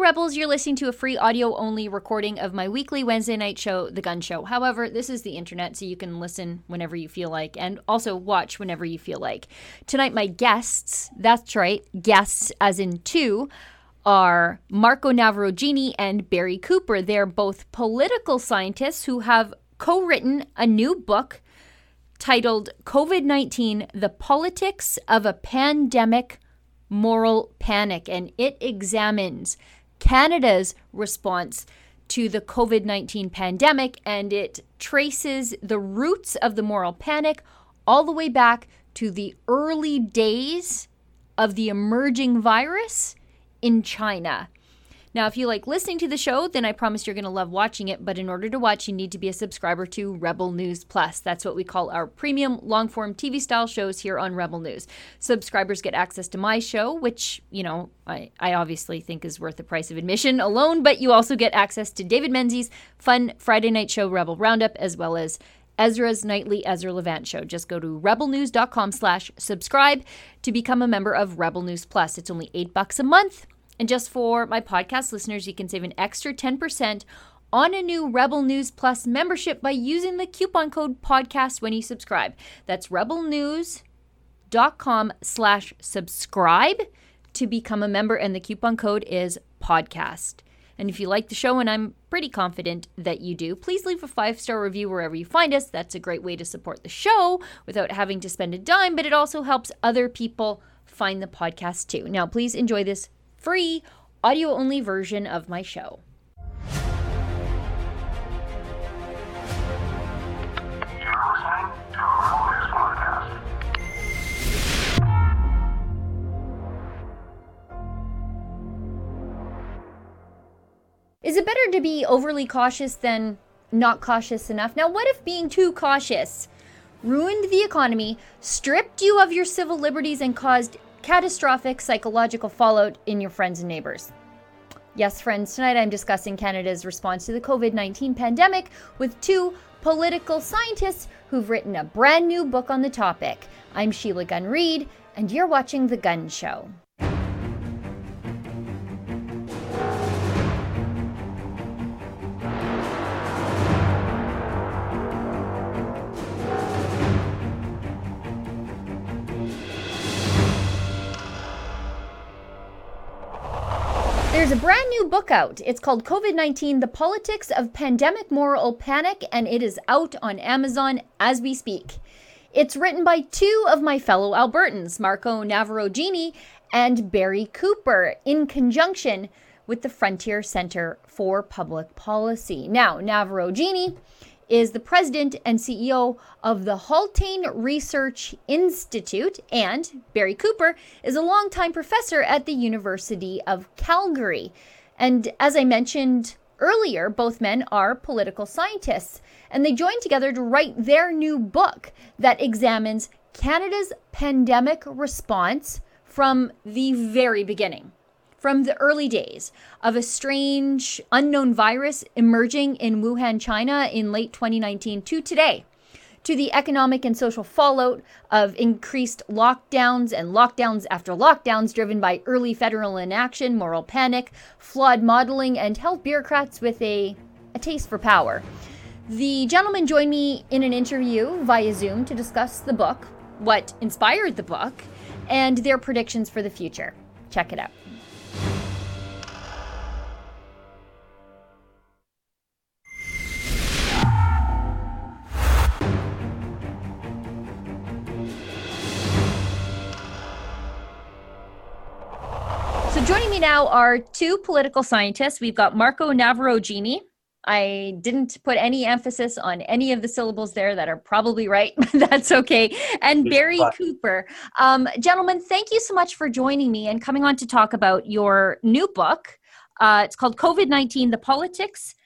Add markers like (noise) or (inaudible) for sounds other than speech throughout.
Rebels. You're listening to a free audio only recording of my weekly Wednesday night show, The Gunn Show. However, this is the internet, so you can listen whenever you feel like and also watch whenever you feel like. Tonight, my guests, that's right, guests as in two, are Marco Navarro-Génie and Barry Cooper. They're both political scientists who have co written a new book titled COVID 19 The Politics of a Pandemic Moral Panic, and it examines Canada's response to the COVID 19 pandemic and it traces the roots of the moral panic all the way back to the early days of the emerging virus in China. Now, if you like listening to the show, then I promise you're going to love watching it. But in order to watch, you need to be a subscriber to Rebel News Plus. That's what we call our premium long form TV style shows here on Rebel News. Subscribers get access to my show, which, you know, I, I obviously think is worth the price of admission alone, but you also get access to David Menzies' fun Friday night show, Rebel Roundup, as well as Ezra's nightly Ezra Levant show. Just go to rebelnews.com slash subscribe to become a member of Rebel News Plus. It's only eight bucks a month. And just for my podcast listeners, you can save an extra 10% on a new Rebel News Plus membership by using the coupon code podcast when you subscribe. That's rebelnews.com slash subscribe to become a member, and the coupon code is podcast. And if you like the show, and I'm pretty confident that you do, please leave a five star review wherever you find us. That's a great way to support the show without having to spend a dime, but it also helps other people find the podcast too. Now, please enjoy this free audio only version of my show. Is it better to be overly cautious than not cautious enough? Now, what if being too cautious ruined the economy, stripped you of your civil liberties, and caused catastrophic psychological fallout in your friends and neighbors. Yes, friends, tonight I'm discussing Canada's response to the COVID 19 pandemic with two political scientists who've written a brand new book on the topic. I'm Sheila Gunn Reid, and you're watching The Gunn Show. Book out. It's called COVID 19 The Politics of Pandemic Moral Panic, and it is out on Amazon as we speak. It's written by two of my fellow Albertans, Marco Navarro-Génie and Barry Cooper, in conjunction with the Frontier Center for Public Policy. Now, Navarro-Génie is the president and CEO of the Haultain Research Institute, and Barry Cooper is a longtime professor at the University of Calgary. And as I mentioned earlier, both men are political scientists, and they joined together to write their new book that examines Canada's pandemic response from the very beginning from the early days of a strange unknown virus emerging in Wuhan, China in late 2019 to today, to the economic and social fallout of increased lockdowns and lockdowns after lockdowns driven by early federal inaction, moral panic, flawed modeling, and health bureaucrats with a, a taste for power. The gentlemen joined me in an interview via Zoom to discuss the book, what inspired the book, and their predictions for the future. Check it out. Now are two political scientists. We've got Marco Navarro-Génie. I didn't put any emphasis on any of the syllables there that are probably right, (laughs) but that's okay. And Barry Cooper. Um, gentlemen, thank you so much for joining me and coming on to talk about your new book. Uh, it's called COVID 19 The Politics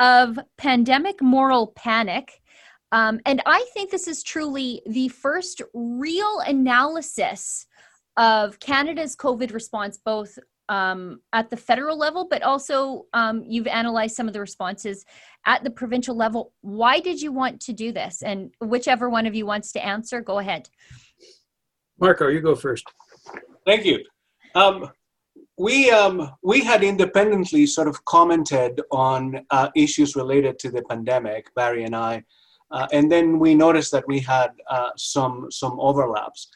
of Pandemic Moral Panic. Um, and I think this is truly the first real analysis of Canada's COVID response, both um, at the federal level, but also um, you've analyzed some of the responses at the provincial level. Why did you want to do this? And whichever one of you wants to answer, go ahead. Marco, you go first. Thank you. Um, we um, we had independently sort of commented on uh, issues related to the pandemic, Barry and I, uh, and then we noticed that we had uh, some some overlaps,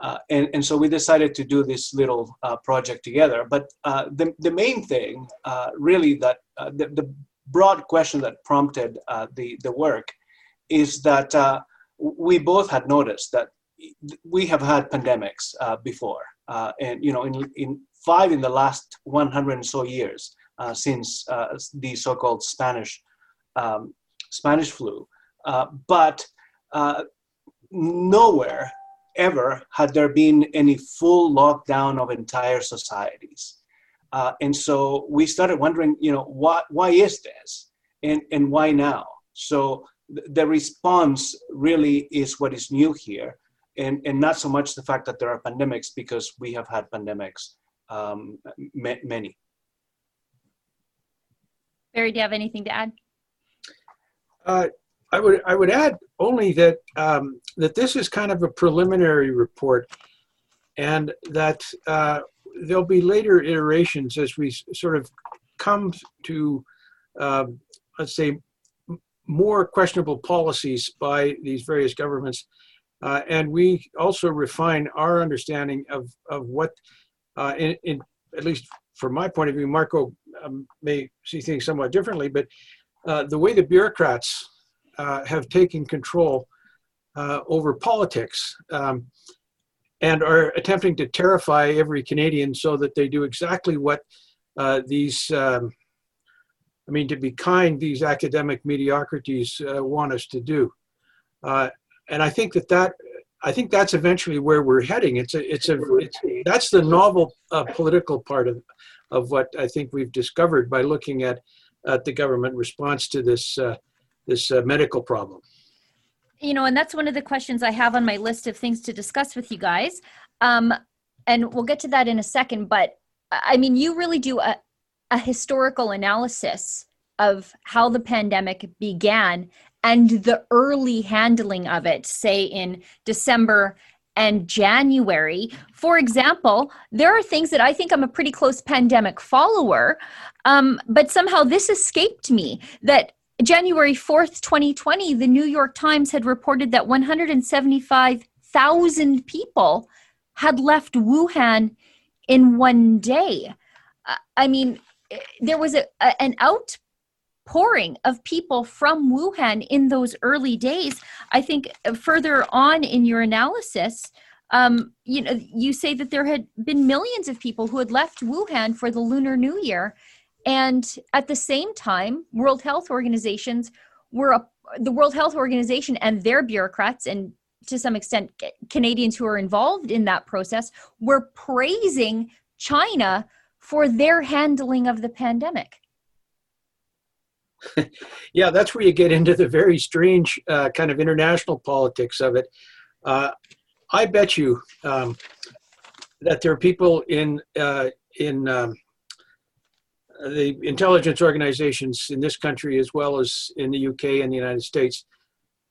uh, and and so we decided to do this little uh, project together. But uh, the the main thing, really, that the, the broad question that prompted the the work, is that we both had noticed that we have had pandemics before, and you know, in in five in the last 100 and so years uh, since uh, the so-called Spanish um, Spanish flu. Uh, but uh, nowhere ever had there been any full lockdown of entire societies. Uh, and so we started wondering, you know, why, why is this and, and why now? So th- the response really is what is new here and, and not so much the fact that there are pandemics because we have had pandemics um, many. Barry, do you have anything to add? Uh, I would I would add only that um, that this is kind of a preliminary report, and that uh, there'll be later iterations as we sort of come to uh, let's say more questionable policies by these various governments, uh, and we also refine our understanding of of what uh, in, in, at least from my point of view, Marco um, may see things somewhat differently, but uh, the way the bureaucrats uh, have taken control uh, over politics um, and are attempting to terrify every Canadian so that they do exactly what uh, these, um, I mean, to be kind, these academic mediocrities uh, want us to do. and I think that that I think that's eventually where we're heading. It's a, it's a, it's, that's the novel uh, political part of, of what I think we've discovered by looking at, at the government response to this, uh, this uh, medical problem. You know, and that's one of the questions I have on my list of things to discuss with you guys. Um, and we'll get to that in a second. But I mean, you really do a, a historical analysis of how the pandemic began and the early handling of it, say in December and January. For example, there are things that I think I'm a pretty close pandemic follower, um, but somehow this escaped me that January 4th, 2020, the New York Times had reported that 175,000 people had left Wuhan in one day. I mean, there was a, an outpouring of people from Wuhan in those early days. I think further on in your analysis, um, you know, you say that there had been millions of people who had left Wuhan for the Lunar New Year, and at the same time, World Health Organizations were a, the World Health Organization and their bureaucrats and to some extent Canadians who are involved in that process were praising China for their handling of the pandemic. (laughs) yeah, that's where you get into the very strange uh, kind of international politics of it. Uh, I bet you um, that there are people in uh, in um, the intelligence organizations in this country as well as in the UK and the United States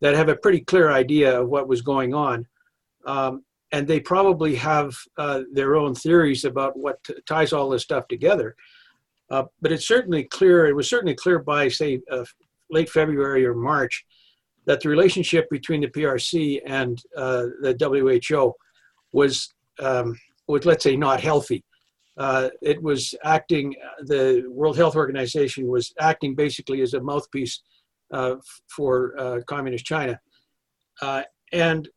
that have a pretty clear idea of what was going on. Um, and they probably have uh, their own theories about what t- ties all this stuff together. Uh, but it's certainly clear, it was certainly clear by, say, uh, late February or March, that the relationship between the PRC and uh, the WHO was, um, was, let's say, not healthy. Uh, it was acting, the World Health Organization was acting basically as a mouthpiece uh, for Communist China. and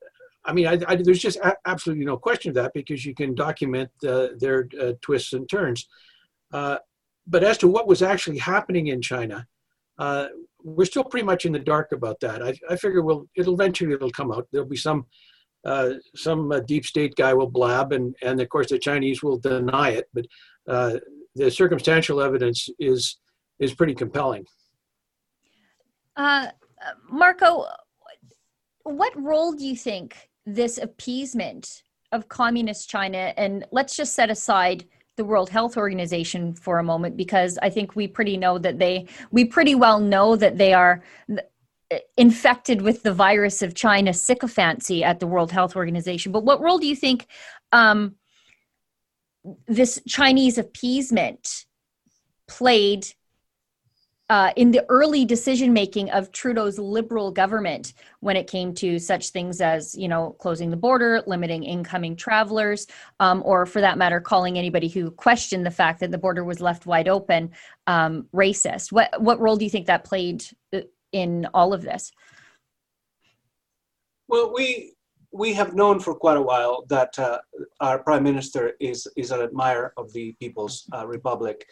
I mean, I, I, there's just a- absolutely no question of that because you can document their twists and turns. Uh, but as to what was actually happening in China, uh, we're still pretty much in the dark about that. I, I figure we'll, it'll eventually it'll come out. There'll be some uh, some uh, deep state guy will blab, and and of course the Chinese will deny it. But uh, the circumstantial evidence is is pretty compelling. Uh, Marco, what role do you think this appeasement of communist China, and let's just set aside the World Health Organization for a moment because I think we pretty know that they we pretty well know that they are infected with the virus of China sycophancy at the World Health Organization. But what role do you think um, this Chinese appeasement played uh, in the early decision making of Trudeau's liberal government when it came to such things as, you know, closing the border, limiting incoming travelers, um, or for that matter, calling anybody who questioned the fact that the border was left wide open um, racist. What what role do you think that played uh, in all of this? Well, we we have known for quite a while that uh, our prime minister is is an admirer of the People's uh, Republic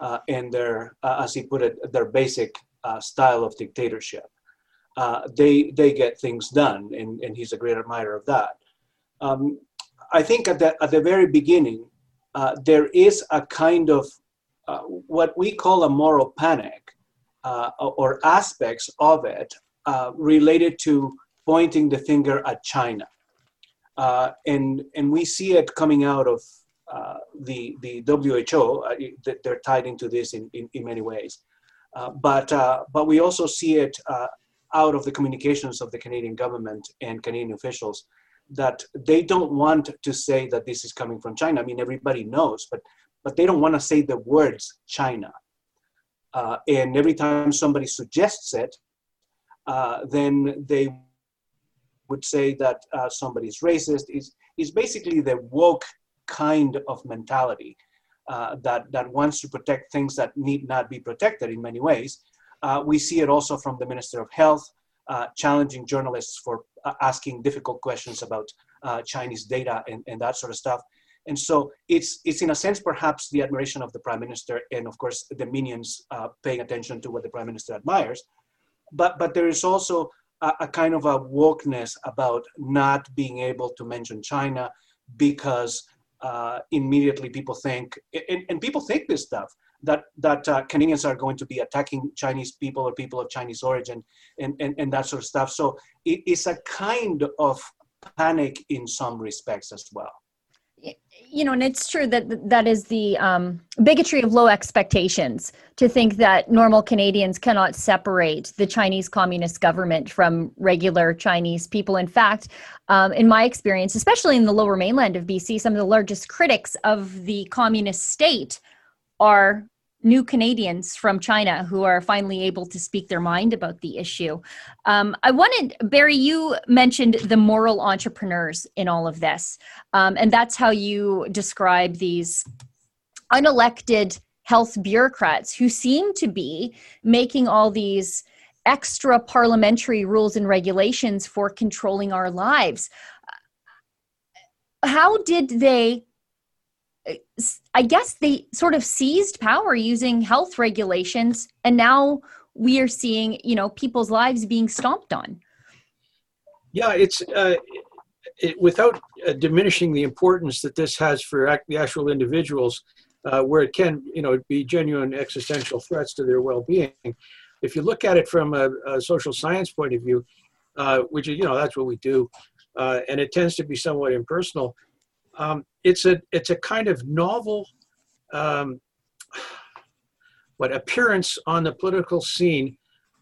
uh, and their, uh, as he put it, their basic uh, style of dictatorship. Uh, they they get things done, and, and he's a great admirer of that. Um, I think at the at the very beginning, there is a kind of what we call a moral panic, or aspects of it related to pointing the finger at China, and and we see it coming out of uh, the, the WHO, uh, they're tied into this in, in, in many ways. Uh, but, uh, but we also see it uh, out of the communications of the Canadian government and Canadian officials that they don't want to say that this is coming from China. I mean, everybody knows, but, but they don't want to say the words China. And every time somebody suggests it, then they would say that somebody's racist. Is is basically the woke kind of mentality uh, that, that wants to protect things that need not be protected in many ways. Uh, we see it also from the Minister of Health, uh, challenging journalists for uh, asking difficult questions about uh, Chinese data and, and that sort of stuff. And so it's, it's in a sense perhaps the admiration of the Prime Minister and of course the minions uh, paying attention to what the Prime Minister admires. But, but there is also a, a kind of a wokeness about not being able to mention China because uh, immediately people think, and, and, people think this stuff, that, that uh, Canadians are going to be attacking Chinese people or people of Chinese origin and, and, and that sort of stuff. So it, it's a kind of panic in some respects as well you know, and it's true that that is the um, bigotry of low expectations to think that normal Canadians cannot separate the Chinese Communist government from regular Chinese people. In fact, um, in my experience, especially in the lower mainland of BC, some of the largest critics of the communist state are new Canadians from China who are finally able to speak their mind about the issue. Um, I wanted, Barry, you mentioned the moral entrepreneurs in all of this. Um, and that's how you describe these unelected health bureaucrats who seem to be making all these extra parliamentary rules and regulations for controlling our lives. How did they I guess they sort of seized power using health regulations, and now we are seeing, you know, people's lives being stomped on. Yeah, it's uh, it, without uh, diminishing the importance that this has for ac- the actual individuals, uh, where it can, you know, be genuine existential threats to their well-being. If you look at it from a, a social science point of view, uh, which is, you know, that's what we do, uh, and it tends to be somewhat impersonal um, it's a it's a kind of novel um, what appearance on the political scene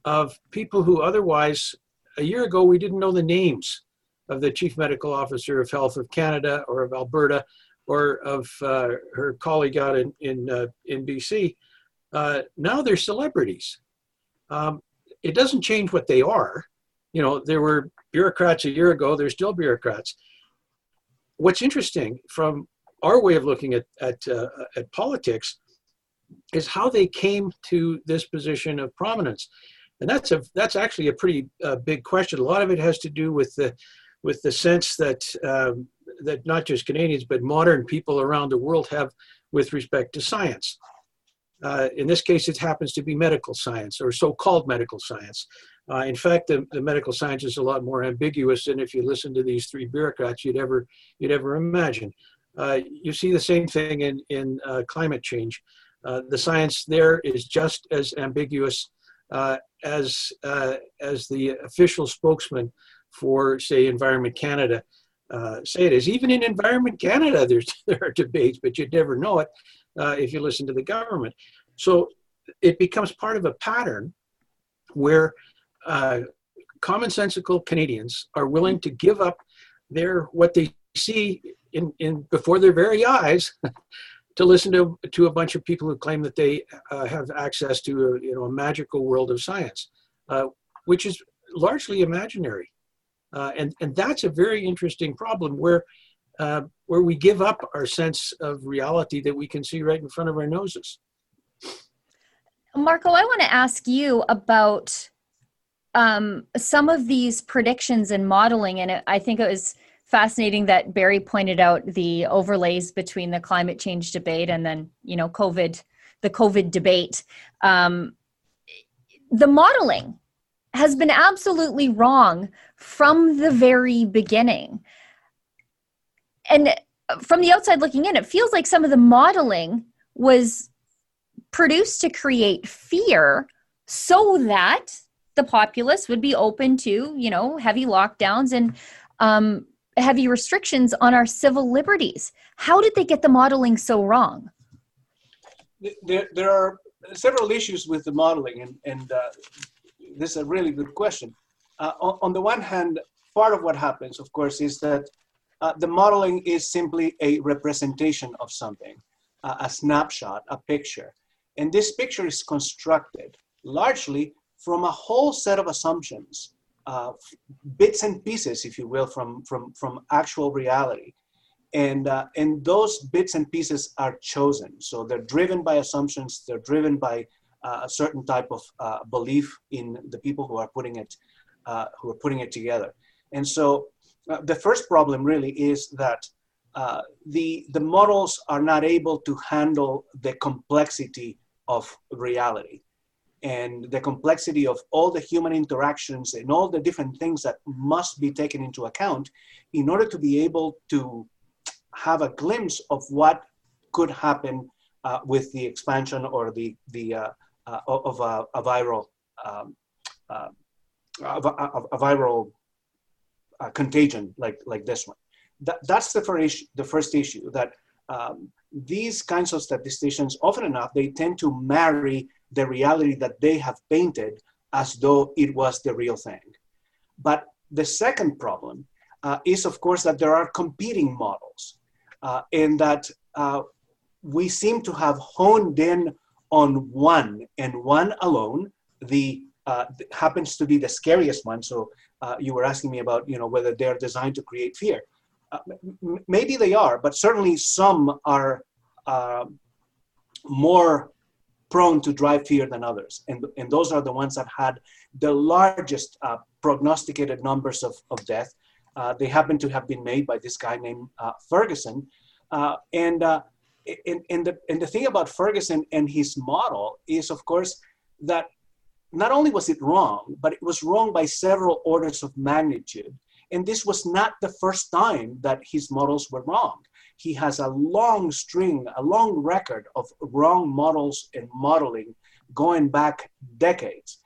of people who otherwise a year ago we didn't know the names of the chief medical officer of health of Canada or of Alberta or of uh, her colleague out in in, uh, in BC. Uh, now they're celebrities. Um, it doesn't change what they are. You know, there were bureaucrats a year ago. There's still bureaucrats what's interesting from our way of looking at at, uh, at politics is how they came to this position of prominence, and that's a that's actually a pretty uh, big question. A lot of it has to do with the with the sense that um, that not just Canadians but modern people around the world have with respect to science. Uh, in this case, it happens to be medical science or so-called medical science. Uh, in fact, the, the, medical science is a lot more ambiguous than if you listen to these three bureaucrats you'd ever you'd ever imagine. Uh, you see the same thing in in uh, climate change. Uh, the science there is just as ambiguous uh, as as the official spokesman for, say, Environment Canada say it is. Even in Environment Canada, there's (laughs) there are debates, but you'd never know it if you listen to the government. So it becomes part of a pattern where uh, commonsensical Canadians are willing to give up their what they see in, in before their very eyes (laughs) to listen to to a bunch of people who claim that they uh, have access to a, you know a magical world of science, uh, which is largely imaginary, uh, and and that's a very interesting problem where uh, where we give up our sense of reality that we can see right in front of our noses. Marco, I want to ask you about um, some of these predictions and modeling, and I think it was fascinating that Barry pointed out the overlays between the climate change debate and then you know COVID, the COVID debate. Um, the modeling has been absolutely wrong from the very beginning. And from the outside looking in, it feels like some of the modeling was produced to create fear so that the populace would be open to, you know, heavy lockdowns and um, heavy restrictions on our civil liberties. How did they get the modeling so wrong? There, there are several issues with the modeling, and, and uh, this is a really good question. Uh, on, on, the one hand, part of what happens, of course, is that uh, the modeling is simply a representation of something, uh, a snapshot, a picture. And this picture is constructed largely from a whole set of assumptions uh, bits and pieces, if you will, from from from actual reality, and uh, and those bits and pieces are chosen. So they're driven by assumptions. They're driven by uh, a certain type of belief in the people who are putting it who are putting it together. And so uh, the first problem really is that. the the models are not able to handle the complexity of reality and the complexity of all the human interactions and all the different things that must be taken into account in order to be able to have a glimpse of what could happen uh, with the expansion or the, the uh, uh, of a, a viral um, uh, a, a, viral uh, contagion like like this one. That, that's the first the first issue that um, these kinds of statisticians often enough they tend to marry the reality that they have painted as though it was the real thing. But the second problem uh, is, of course, that there are competing models, uh, and that uh, we seem to have honed in on one and one alone. The uh, happens to be the scariest one. So uh, you were asking me about, you know, whether they're designed to create fear. Uh, m- maybe they are, but certainly some are more prone to drive fear than others. And, and those are the ones that had the largest uh, prognosticated numbers of, of death. Uh, they happen to have been made by this guy named uh, Ferguson. Uh, and, uh, and, and, the, and the thing about Ferguson and his model is, of course, that not only was it wrong, but it was wrong by several orders of magnitude. And this was not the first time that his models were wrong he has a long string, a long record of wrong models and modeling going back decades.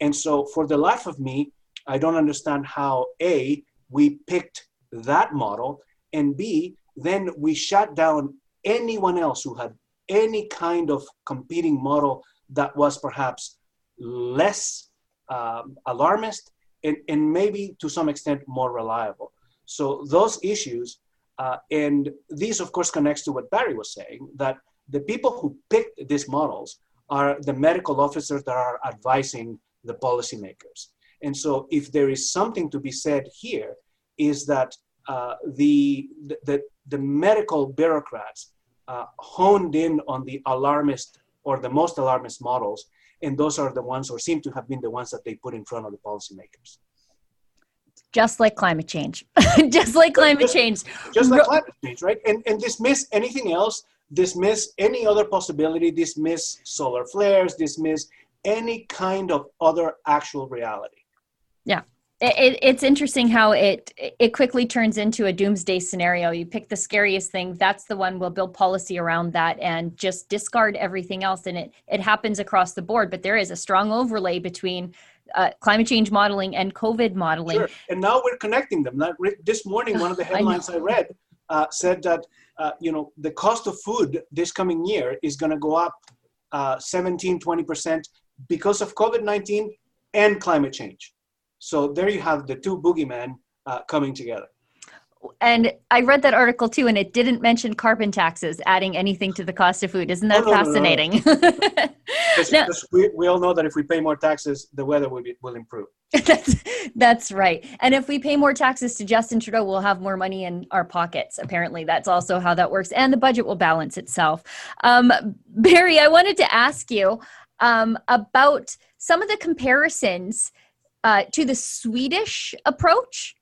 And so, for the life of me, I don't understand how A, we picked that model, and B, then we shut down anyone else who had any kind of competing model that was perhaps less um, alarmist and, and maybe to some extent more reliable. So, those issues uh, and this, of course, connects to what Barry was saying that the people who picked these models are the medical officers that are advising the policymakers. And so, if there is something to be said here, is that uh, the, the, the medical bureaucrats uh, honed in on the alarmist or the most alarmist models, and those are the ones, or seem to have been the ones that they put in front of the policymakers. Just like climate change. (laughs) Just like climate just, change. just like climate change right? And and dismiss anything else dismiss any other possibility dismiss solar flares dismiss any kind of other actual reality. Yeah it, it's interesting how it it quickly turns into a doomsday scenario you pick the scariest thing that's the one we'll build policy around that and just discard everything else and it it happens across the board but there is a strong overlay between uh, climate change modeling and COVID modeling. Sure. And now we're connecting them. this morning, one of the (sighs) headlines I, I read uh, said that uh, you know the cost of food this coming year is going to go up uh, 17, 20 percent because of COVID-19 and climate change. So there you have the two boogeymen uh, coming together. and I read that article too, and it didn't mention carbon taxes adding anything to the cost of food. Isn't that No, no, no, no. fascinating? (laughs) Now- we, we all know that if we pay more taxes, the weather will, be, will improve. (laughs) that's that's right. And if we pay more taxes to Justin Trudeau, we'll have more money in our pockets. Apparently, that's also how that works, and the budget will balance itself. Um, Barry, I wanted to ask you um, about some of the comparisons uh, to the Swedish approach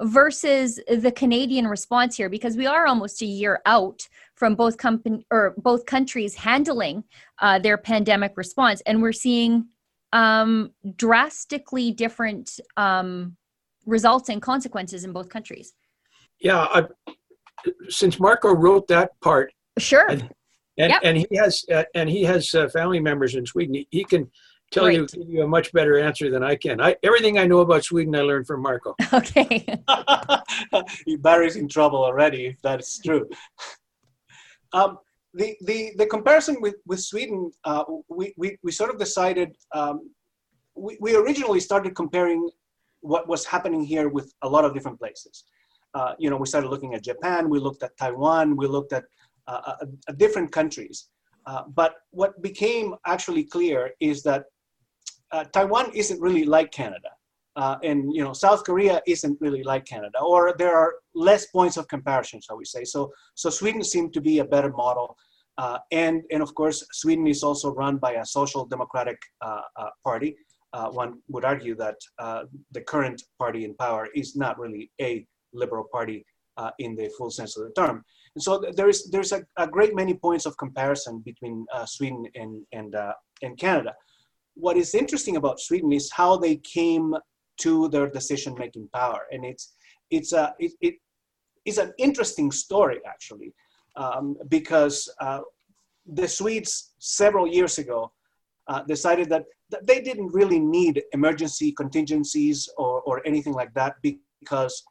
versus the Canadian response here, because we are almost a year out from both company or both countries handling uh, their pandemic response, and we're seeing um, drastically different um, results and consequences in both countries. Yeah, I, since Marco wrote that part, Sure. And- and Yep. and he has uh, and he has uh, family members in Sweden. He, he can tell you give you a much better answer than I can. I everything I know about Sweden I learned from Marco. (laughs) Okay. (laughs) Barry's in trouble already if that is true. Um, the, the, the comparison with, with Sweden, uh, we, we, we sort of decided, um, we, we originally started comparing what was happening here with a lot of different places. Uh, you know, we started looking at Japan, we looked at Taiwan, we looked at uh, uh, different countries. Uh, but what became actually clear is that uh, Taiwan isn't really like Canada uh, and you know South Korea isn't really like Canada, or there are less points of comparison, shall we say? So, so Sweden seemed to be a better model, uh, and and of course Sweden is also run by a social democratic uh, uh, party. Uh, one would argue that uh, the current party in power is not really a liberal party in the full sense of the term, and so th- there is there's a, a great many points of comparison between Sweden and and and Canada. What is interesting about Sweden is how they came to their decision making power. And it's it's a it, it is an interesting story actually um, because uh, the swedes several years ago uh, decided that, that they didn't really need emergency contingencies or, or anything like that because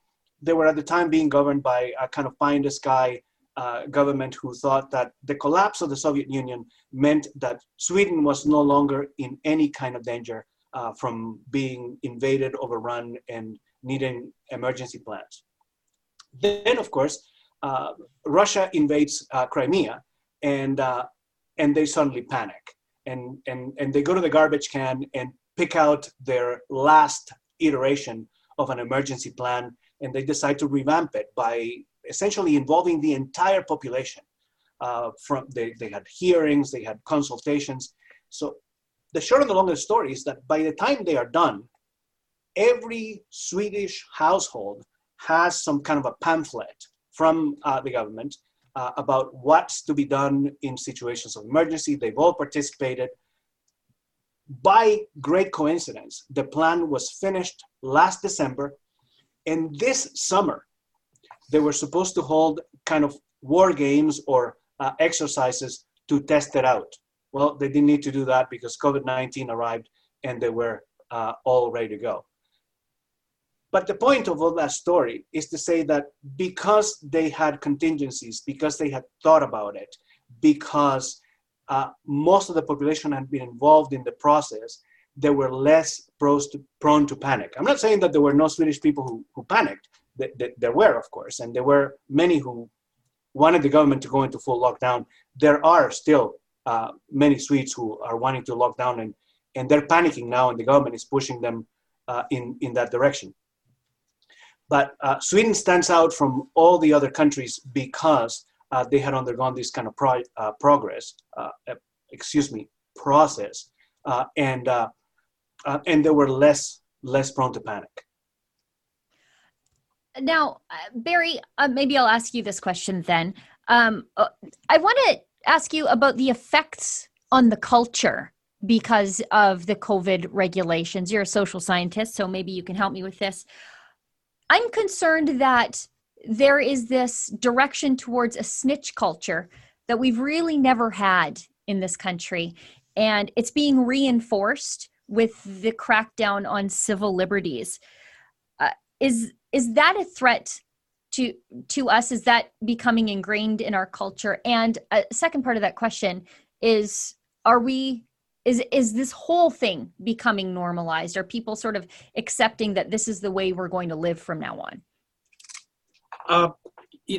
they were at the time being governed by a kind of pie in the sky uh, government who thought that the collapse of the soviet union meant that sweden was no longer in any kind of danger uh, from being invaded, overrun, and needing emergency plans. Then, of course, uh, Russia invades uh, Crimea, and uh, and they suddenly panic, and and and they go to the garbage can and pick out their last iteration of an emergency plan, and they decide to revamp it by essentially involving the entire population. Uh, from they, they had hearings, they had consultations. So the short and the long of the story is that by the time they are done, every Swedish household has some kind of a pamphlet from uh, the government uh, about what's to be done in situations of emergency. They've all participated. By great coincidence, the plan was finished last December, and this summer they were supposed to hold kind of war games or uh, exercises to test it out. Well, they didn't need to do that because COVID 19 arrived and they were uh, all ready to go. But the point of all that story is to say that because they had contingencies, because they had thought about it, because uh, most of the population had been involved in the process, they were less prone to panic. I'm not saying that there were no Swedish people who, who panicked. Th- th- There were, of course, and there were many who wanted the government to go into full lockdown. There are still uh, many Swedes who are wanting to lock down and, and they're panicking now, and the government is pushing them uh, in, in that direction. But uh, Sweden stands out from all the other countries because uh, they had undergone this kind of pro- uh, progress, uh, excuse me, process, and and they were less less prone to panic. Now, uh, Barry, uh, maybe I'll ask you this question then. Um, uh, I want to ask you about the effects on the culture because of the COVID regulations. You're a social scientist, so maybe you can help me with this. I'm concerned that there is this direction towards a snitch culture that we've really never had in this country. And it's being reinforced with the crackdown on civil liberties. Uh, is is that a threat to to us? Is that becoming ingrained in our culture? And a second part of that question is: Are we is is this whole thing becoming normalized? Are people sort of accepting that this is the way we're going to live from now on? Uh,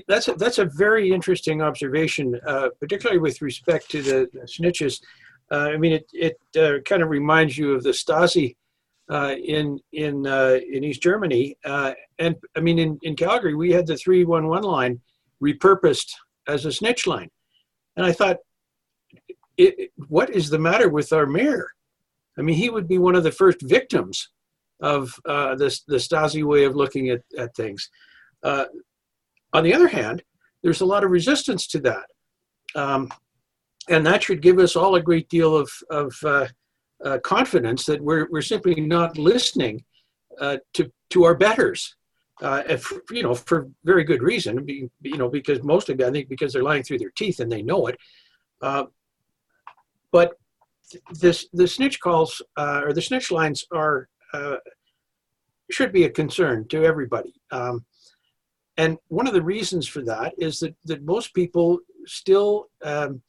that's a, that's a very interesting observation, uh, particularly with respect to the, snitches. Uh, I mean, it it uh, kind of reminds you of the Stasi uh, in in uh, in East Germany, and I mean, in, in Calgary, we had the three one one line repurposed as a snitch line, and I thought, it, what is the matter with our mayor? I mean, he would be one of the first victims of uh, this the Stasi way of looking at, at things. Uh, on the other hand, there's a lot of resistance to that. Um, and that should give us all a great deal of, of uh, uh, confidence that we're, we're simply not listening uh, to, to our betters. Uh, if, you know, for very good reason, you know, because mostly I think because they're lying through their teeth and they know it. Uh, but this the snitch calls uh, or the snitch lines are should be a concern to everybody. Um, and one of the reasons for that is that, that most people still um,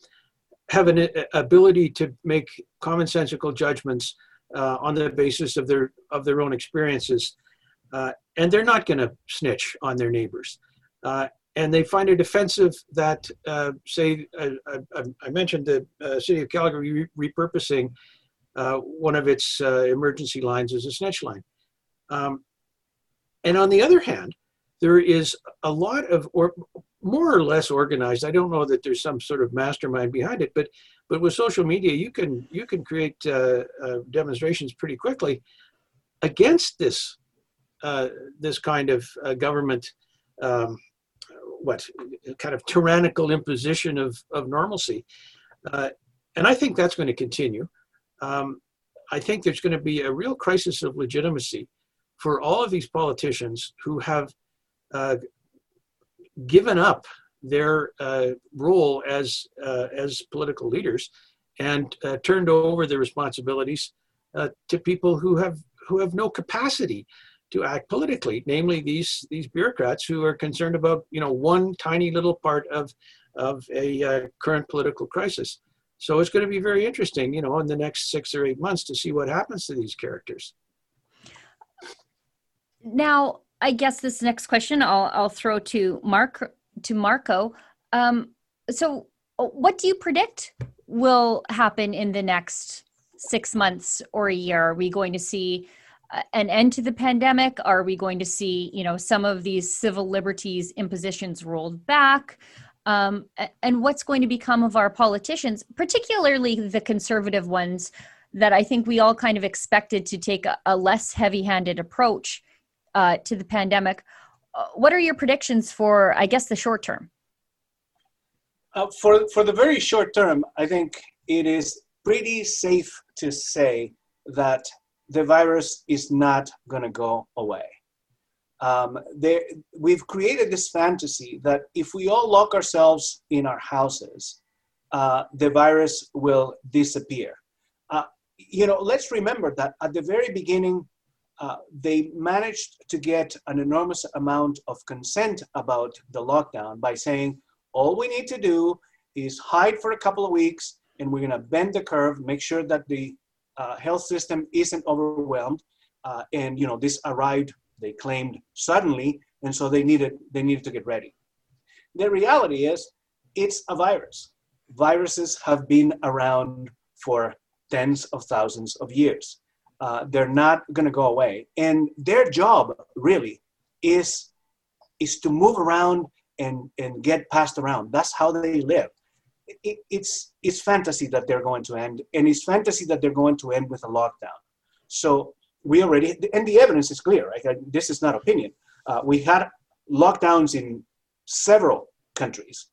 have an ability to make commonsensical judgments uh, on the basis of their of their own experiences, uh, and they're not going to snitch on their neighbors. Uh, and they find it offensive that, uh, say, I, I, I, mentioned the uh, city of Calgary repurposing uh, one of its emergency lines as a snitch line. Um, and on the other hand, there is a lot of, or more or less organized. I don't know that there's some sort of mastermind behind it, but but with social media, you can you can create uh, uh, demonstrations pretty quickly against this uh, this kind of uh, government. Um, what kind of tyrannical imposition of, of normalcy. Uh, and I think that's going to continue. Um, I think there's going to be a real crisis of legitimacy for all of these politicians who have uh, given up their uh, role as uh, as political leaders and uh, turned over the responsibilities uh, to people who have who have no capacity to act politically, namely these these bureaucrats who are concerned about you know one tiny little part of of a uh, current political crisis. So it's going to be very interesting, you know, in the next six or eight months to see what happens to these characters. Now, I guess this next question I'll I'll throw to Mark to Marco. Um, so, uh, what do you predict will happen in the next six months or a year? Are we going to see uh, an end to the pandemic? Are we going to see, you know, some of these civil liberties impositions rolled back? Um, and what's going to become of our politicians, particularly the conservative ones that I think we all kind of expected to take a, a less heavy handed approach uh, to the pandemic. Uh, what are your predictions for, I guess, the short term? Uh, for, for the very short term, I think it is pretty safe to say that the virus is not going to go away. Um, there, we've created this fantasy that if we all lock ourselves in our houses, uh, the virus will disappear. Uh, you know, let's remember that at the very beginning uh, they managed to get an enormous amount of consent about the lockdown by saying all we need to do is hide for a couple of weeks and we're going to bend the curve make sure that the uh, health system isn't overwhelmed. Uh, and you know this arrived they claimed suddenly and so they needed they needed to get ready. The reality is it's a virus. Viruses have been around for tens of thousands of years uh, they're not going to go away. And their job really is is to move around and and get passed around. That's how they live. It, it's it's fantasy that they're going to end, and it's fantasy that they're going to end with a lockdown. So we already and the evidence is clear. Right? This is not opinion. Uh, we had lockdowns in several countries,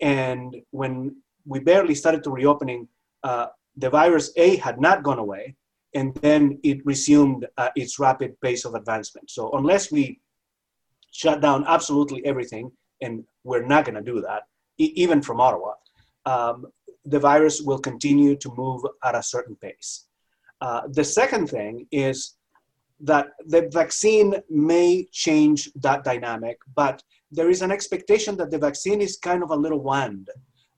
and when we barely started to reopening, uh, the virus A had not gone away, and then it resumed uh, its rapid pace of advancement. So unless we shut down absolutely everything, and we're not going to do that, e- even from Ottawa, um, the virus will continue to move at a certain pace. Uh, the second thing is that the vaccine may change that dynamic, but there is an expectation that the vaccine is kind of a little wand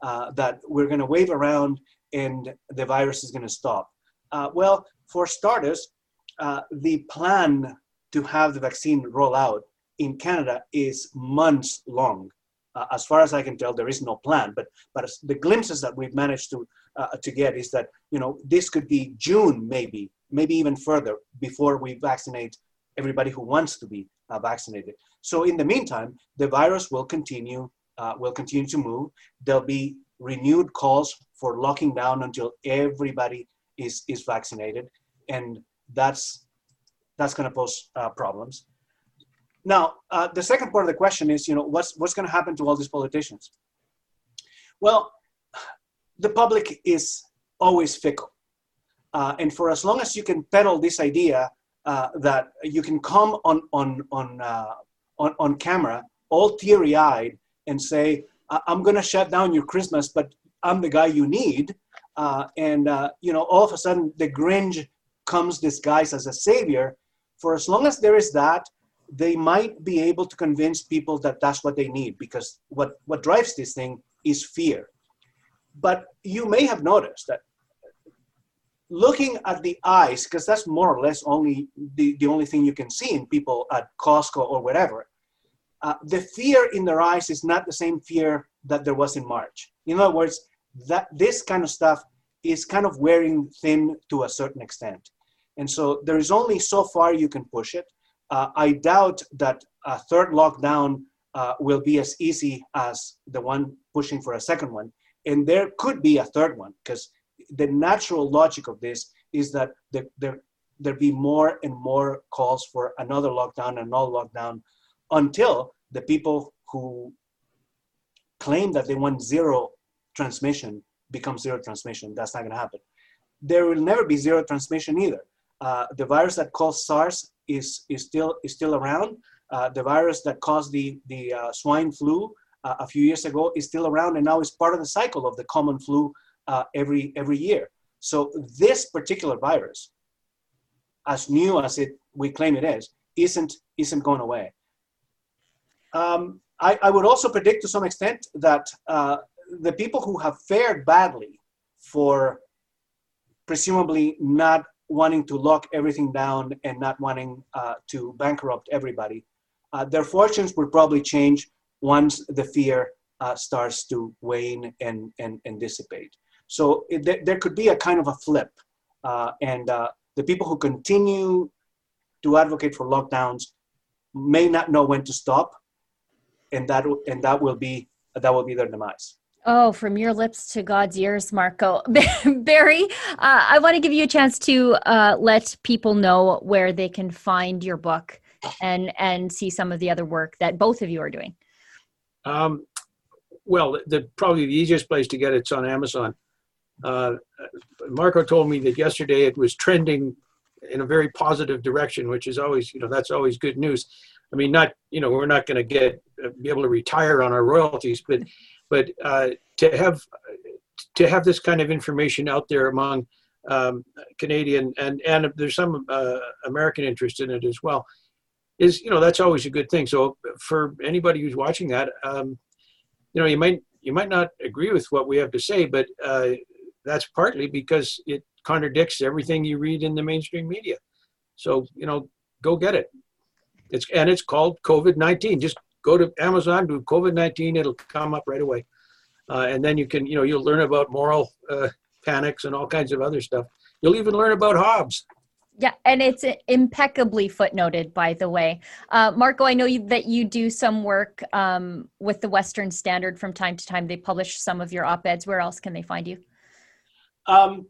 uh, that we're going to wave around and the virus is going to stop. Uh, well, for starters, uh, the plan to have the vaccine roll out in Canada is months long. Uh, as far as I can tell, there is no plan, but but the glimpses that we've managed to uh, to get is that you know this could be June, maybe, maybe even further before we vaccinate everybody who wants to be uh, vaccinated. So in the meantime, the virus will continue uh, will continue to move. There'll be renewed calls for locking down until everybody is is vaccinated, and that's that's going to pose uh, problems. Now, uh, the second part of the question is, you know, what's what's going to happen to all these politicians? Well, the public is always fickle, uh, and for as long as you can peddle this idea uh, that you can come on on on uh, on, on camera all teary-eyed and say, "I'm going to shut down your Christmas, but I'm the guy you need," uh, and you know, all of a sudden the Grinch comes disguised as a savior. For as long as there is that, they might be able to convince people that that's what they need because what, what drives this thing is fear. But you may have noticed that looking at the eyes, because that's more or less only the, the only thing you can see in people at Costco or whatever, uh, the fear in their eyes is not the same fear that there was in March. In other words, that this kind of stuff is kind of wearing thin to a certain extent. And so there is only so far you can push it. Uh, I doubt that a third lockdown uh, will be as easy as the one pushing for a second one. And there could be a third one because the natural logic of this is that there, there, there be more and more calls for another lockdown, another lockdown, until the people who claim that they want zero transmission becomes zero transmission. That's not going to happen. There will never be zero transmission either. Uh, the virus that caused SARS is, is, still, is still around. Uh, the virus that caused the, the uh, swine flu uh, a few years ago is still around and now is part of the cycle of the common flu uh, every, every year. So this particular virus, as new as it we claim it is, isn't, isn't going away. Um, I, I, would also predict to some extent that uh, the people who have fared badly for presumably not wanting to lock everything down and not wanting uh, to bankrupt everybody, uh, their fortunes will probably change once the fear uh, starts to wane and, and, and dissipate. So it, there could be a kind of a flip. Uh, and uh, the people who continue to advocate for lockdowns may not know when to stop, and that, and that, will, be, that will be their demise. Oh, from your lips to God's ears, Marco. (laughs) Barry, uh, I want to give you a chance to uh, let people know where they can find your book and and see some of the other work that both of you are doing. Um, well, the probably the easiest place to get it's on Amazon. Uh, Marco told me that yesterday it was trending in a very positive direction, which is always, you know, that's always good news. I mean, not, you know, we're not going to get be able to retire on our royalties, but but uh, to have to have this kind of information out there among um, Canadian and and there's some uh, American interest in it as well is you know that's always a good thing. So for anybody who's watching that, um, you know you might you might not agree with what we have to say, but uh, that's partly because it contradicts everything you read in the mainstream media. So you know go get it. It's and it's called COVID nineteen. Just go to Amazon, do COVID 19, it'll come up right away. Uh, and then you can, you know, you'll learn about moral uh, panics and all kinds of other stuff. You'll even learn about Hobbes. Yeah, and it's impeccably footnoted, by the way. Uh, Marco, I know you, that you do some work um, with the Western Standard from time to time. They publish some of your op eds. Where else can they find you? Um,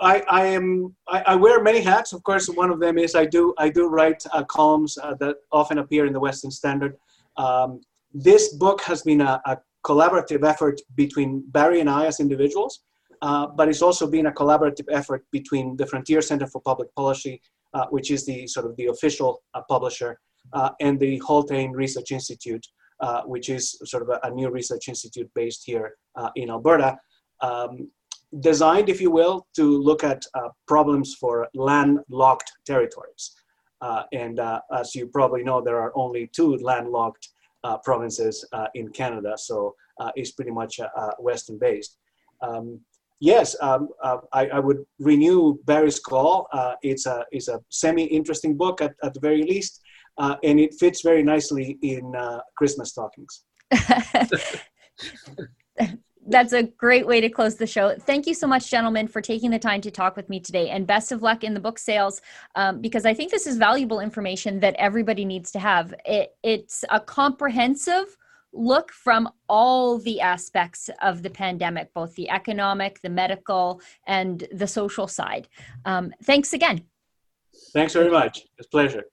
I, I am I, I, wear many hats. Of course, one of them is I do I do write uh, columns uh, that often appear in the Western Standard. Um, this book has been a, a, collaborative effort between Barry and I as individuals, uh, but it's also been a collaborative effort between the Frontier Center for Public Policy, uh, which is the sort of the official uh, publisher, uh, and the Haultain Research Institute, uh, which is sort of a, a, new research institute based here in Alberta. Um, designed, if you will, to look at problems for landlocked territories. Uh, and uh, as you probably know, there are only two landlocked uh, provinces in Canada, so it's pretty much Western based. Um, yes, um, uh, I, I, would renew Barry's call. Uh, it's a it's a semi interesting book at, at the very least, uh, and it fits very nicely in Christmas stockings. (laughs) That's a great way to close the show. Thank you so much, gentlemen, for taking the time to talk with me today. And best of luck in the book sales um, because I think this is valuable information that everybody needs to have. It, it's a comprehensive look from all the aspects of the pandemic, both the economic, the medical, and the social side. Um, thanks again. Thanks very much. It's pleasure.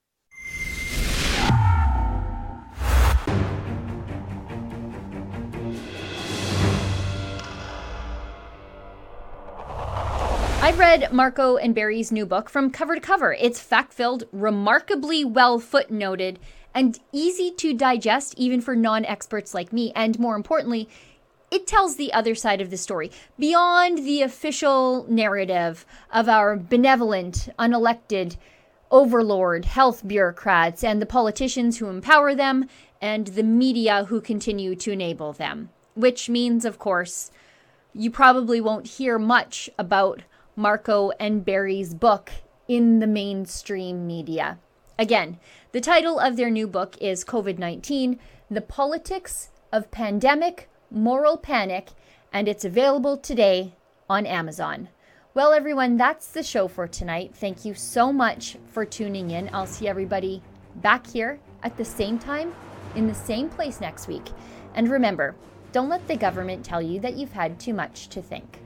I read Marco and Barry's new book from cover to cover. It's fact filled, remarkably well footnoted, and easy to digest even for non experts like me. And more importantly, it tells the other side of the story beyond the official narrative of our benevolent, unelected overlord health bureaucrats and the politicians who empower them and the media who continue to enable them. Which means, of course, you probably won't hear much about Marco and Barry's book in the mainstream media. Again, the title of their new book is COVID 19 The Politics of Pandemic Moral Panic, and it's available today on Amazon. Well, everyone, that's the show for tonight. Thank you so much for tuning in. I'll see everybody back here at the same time in the same place next week. And remember, don't let the government tell you that you've had too much to think.